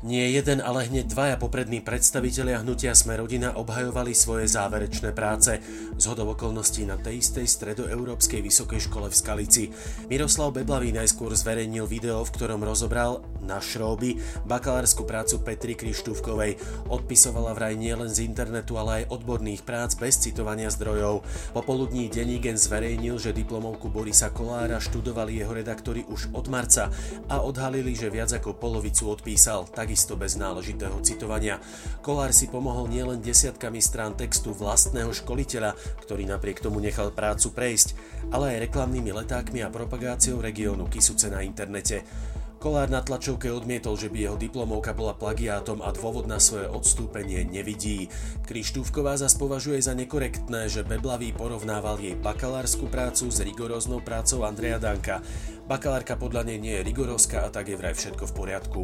Nie jeden, ale hneď dvaja poprední predstavitelia hnutia Sme rodina obhajovali svoje záverečné práce. Z okolností na tej istej stredoeurópskej vysokej škole v Skalici. Miroslav Beblavý najskôr zverejnil video, v ktorom rozobral na šróby bakalárskú prácu Petri Krištúvkovej. Odpisovala vraj nielen z internetu, ale aj odborných prác bez citovania zdrojov. Popoludní Denigen zverejnil, že diplomovku Borisa Kolára študovali jeho redaktori už od marca a odhalili, že viac ako polovicu odpísal. Tak takisto bez náležitého citovania. Kolár si pomohol nielen desiatkami strán textu vlastného školiteľa, ktorý napriek tomu nechal prácu prejsť, ale aj reklamnými letákmi a propagáciou regiónu Kisuce na internete. Kolár na tlačovke odmietol, že by jeho diplomovka bola plagiátom a dôvod na svoje odstúpenie nevidí. Krištúvková zas považuje za nekorektné, že Beblavý porovnával jej bakalárskú prácu s rigoróznou prácou Andreja Danka. Bakalárka podľa nej nie je rigorózka a tak je vraj všetko v poriadku.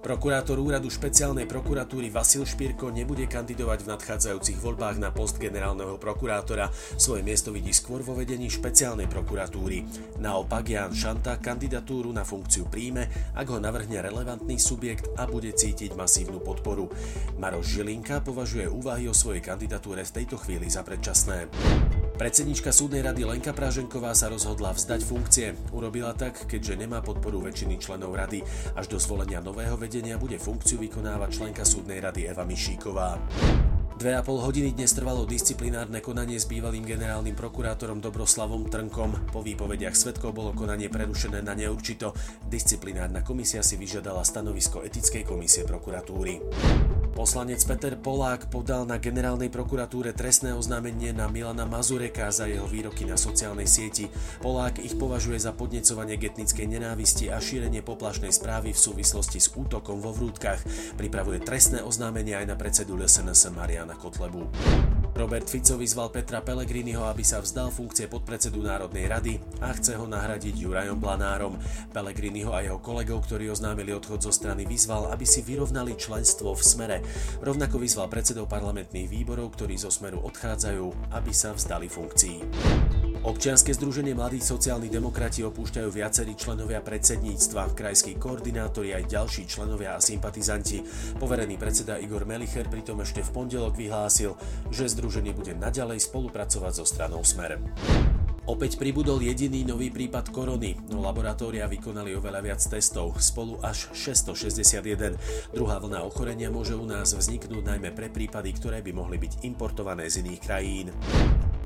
Prokurátor úradu špeciálnej prokuratúry Vasil Špírko nebude kandidovať v nadchádzajúcich voľbách na post generálneho prokurátora. Svoje miesto vidí skôr vo vedení špeciálnej prokuratúry. Naopak Jan Šanta kandidatúru na funkciu príjme, ak ho navrhne relevantný subjekt a bude cítiť masívnu podporu. Maroš Žilinka považuje úvahy o svojej kandidatúre v tejto chvíli za predčasné. Predsednička súdnej rady Lenka Praženková sa rozhodla vzdať funkcie. Urobila tak, keďže nemá podporu väčšiny členov rady. Až do zvolenia nového vedenia bude funkciu vykonávať členka súdnej rady Eva Mišíková. Dve a pol hodiny dnes trvalo disciplinárne konanie s bývalým generálnym prokurátorom Dobroslavom Trnkom. Po výpovediach svetkov bolo konanie prerušené na neurčito. Disciplinárna komisia si vyžiadala stanovisko etickej komisie prokuratúry. Poslanec Peter Polák podal na generálnej prokuratúre trestné oznámenie na Milana Mazureka za jeho výroky na sociálnej sieti. Polák ich považuje za podnecovanie getnickej nenávisti a šírenie poplašnej správy v súvislosti s útokom vo Vrútkach. Pripravuje trestné oznámenie aj na predsedu LSNS Mariana Kotlebu. Robert Fico vyzval Petra Pellegriniho, aby sa vzdal funkcie podpredsedu Národnej rady a chce ho nahradiť Jurajom Blanárom. Pellegriniho a jeho kolegov, ktorí oznámili odchod zo strany, vyzval, aby si vyrovnali členstvo v smere. Rovnako vyzval predsedov parlamentných výborov, ktorí zo smeru odchádzajú, aby sa vzdali funkcií. Občianske združenie Mladých sociálnych demokrati opúšťajú viacerí členovia predsedníctva, krajskí koordinátori aj ďalší členovia a sympatizanti. Poverený predseda Igor Melicher pritom ešte v pondelok vyhlásil, že združenie bude naďalej spolupracovať so stranou Smer. Opäť pribudol jediný nový prípad korony, laboratória vykonali oveľa viac testov, spolu až 661. Druhá vlna ochorenia môže u nás vzniknúť najmä pre prípady, ktoré by mohli byť importované z iných krajín.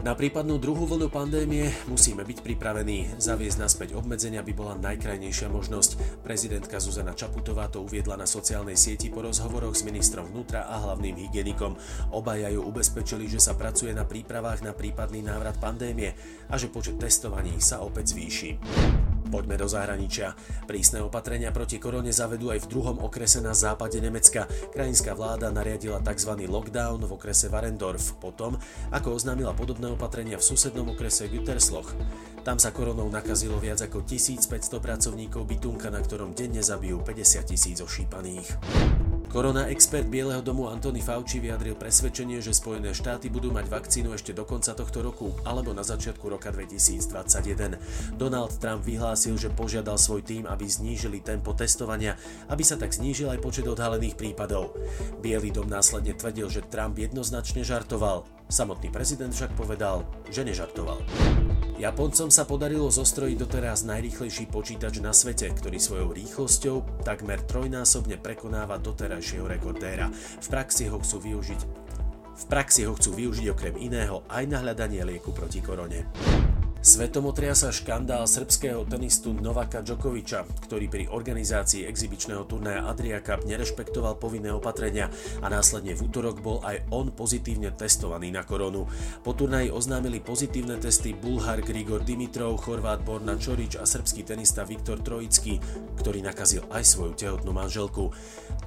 Na prípadnú druhú vlnu pandémie musíme byť pripravení. Zaviesť naspäť obmedzenia by bola najkrajnejšia možnosť. Prezidentka Zuzana Čaputová to uviedla na sociálnej sieti po rozhovoroch s ministrom vnútra a hlavným hygienikom. Obaja ju ubezpečili, že sa pracuje na prípravách na prípadný návrat pandémie a že počet testovaní sa opäť zvýši. Poďme do zahraničia. Prísne opatrenia proti korone zavedú aj v druhom okrese na západe Nemecka. Krajinská vláda nariadila tzv. lockdown v okrese Warendorf potom, ako oznámila podobné opatrenia v susednom okrese Gütersloch. Tam sa koronou nakazilo viac ako 1500 pracovníkov bytunka, na ktorom denne zabijú 50 tisíc ošípaných. Korona expert Bieleho domu Antony Fauci vyjadril presvedčenie, že Spojené štáty budú mať vakcínu ešte do konca tohto roku alebo na začiatku roka 2021. Donald Trump vyhlásil, že požiadal svoj tým, aby znížili tempo testovania, aby sa tak znížil aj počet odhalených prípadov. Bielý dom následne tvrdil, že Trump jednoznačne žartoval. Samotný prezident však povedal, že nežartoval. Japoncom sa podarilo zostrojiť doteraz najrýchlejší počítač na svete, ktorý svojou rýchlosťou takmer trojnásobne prekonáva doterajšieho rekordéra. V praxi ho chcú využiť v praxi ho chcú využiť okrem iného aj na hľadanie lieku proti korone. Svetom otriasa škandál srbského tenistu Novaka Djokoviča, ktorý pri organizácii exibičného turnaja Adria Cup nerešpektoval povinné opatrenia a následne v útorok bol aj on pozitívne testovaný na koronu. Po turnaji oznámili pozitívne testy Bulhar Grigor Dimitrov, Chorvát Borna Čorič a srbský tenista Viktor Trojický, ktorý nakazil aj svoju tehotnú manželku.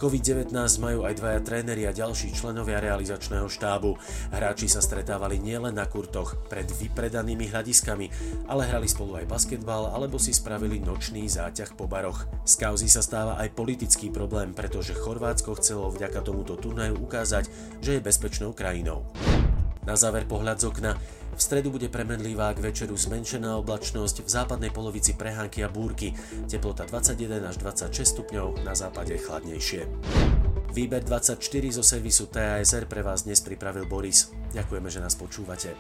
COVID-19 majú aj dvaja tréneri a ďalší členovia realizačného štábu. Hráči sa stretávali nielen na kurtoch pred vypredanými hľadiskami, ale hrali spolu aj basketbal alebo si spravili nočný záťah po baroch. Z kauzy sa stáva aj politický problém, pretože Chorvátsko chcelo vďaka tomuto turnaju ukázať, že je bezpečnou krajinou. Na záver pohľad z okna. V stredu bude premenlivá k večeru zmenšená oblačnosť, v západnej polovici prehánky a búrky. Teplota 21 až 26 stupňov, na západe chladnejšie. Výber 24 zo servisu TASR pre vás dnes pripravil Boris. Ďakujeme, že nás počúvate.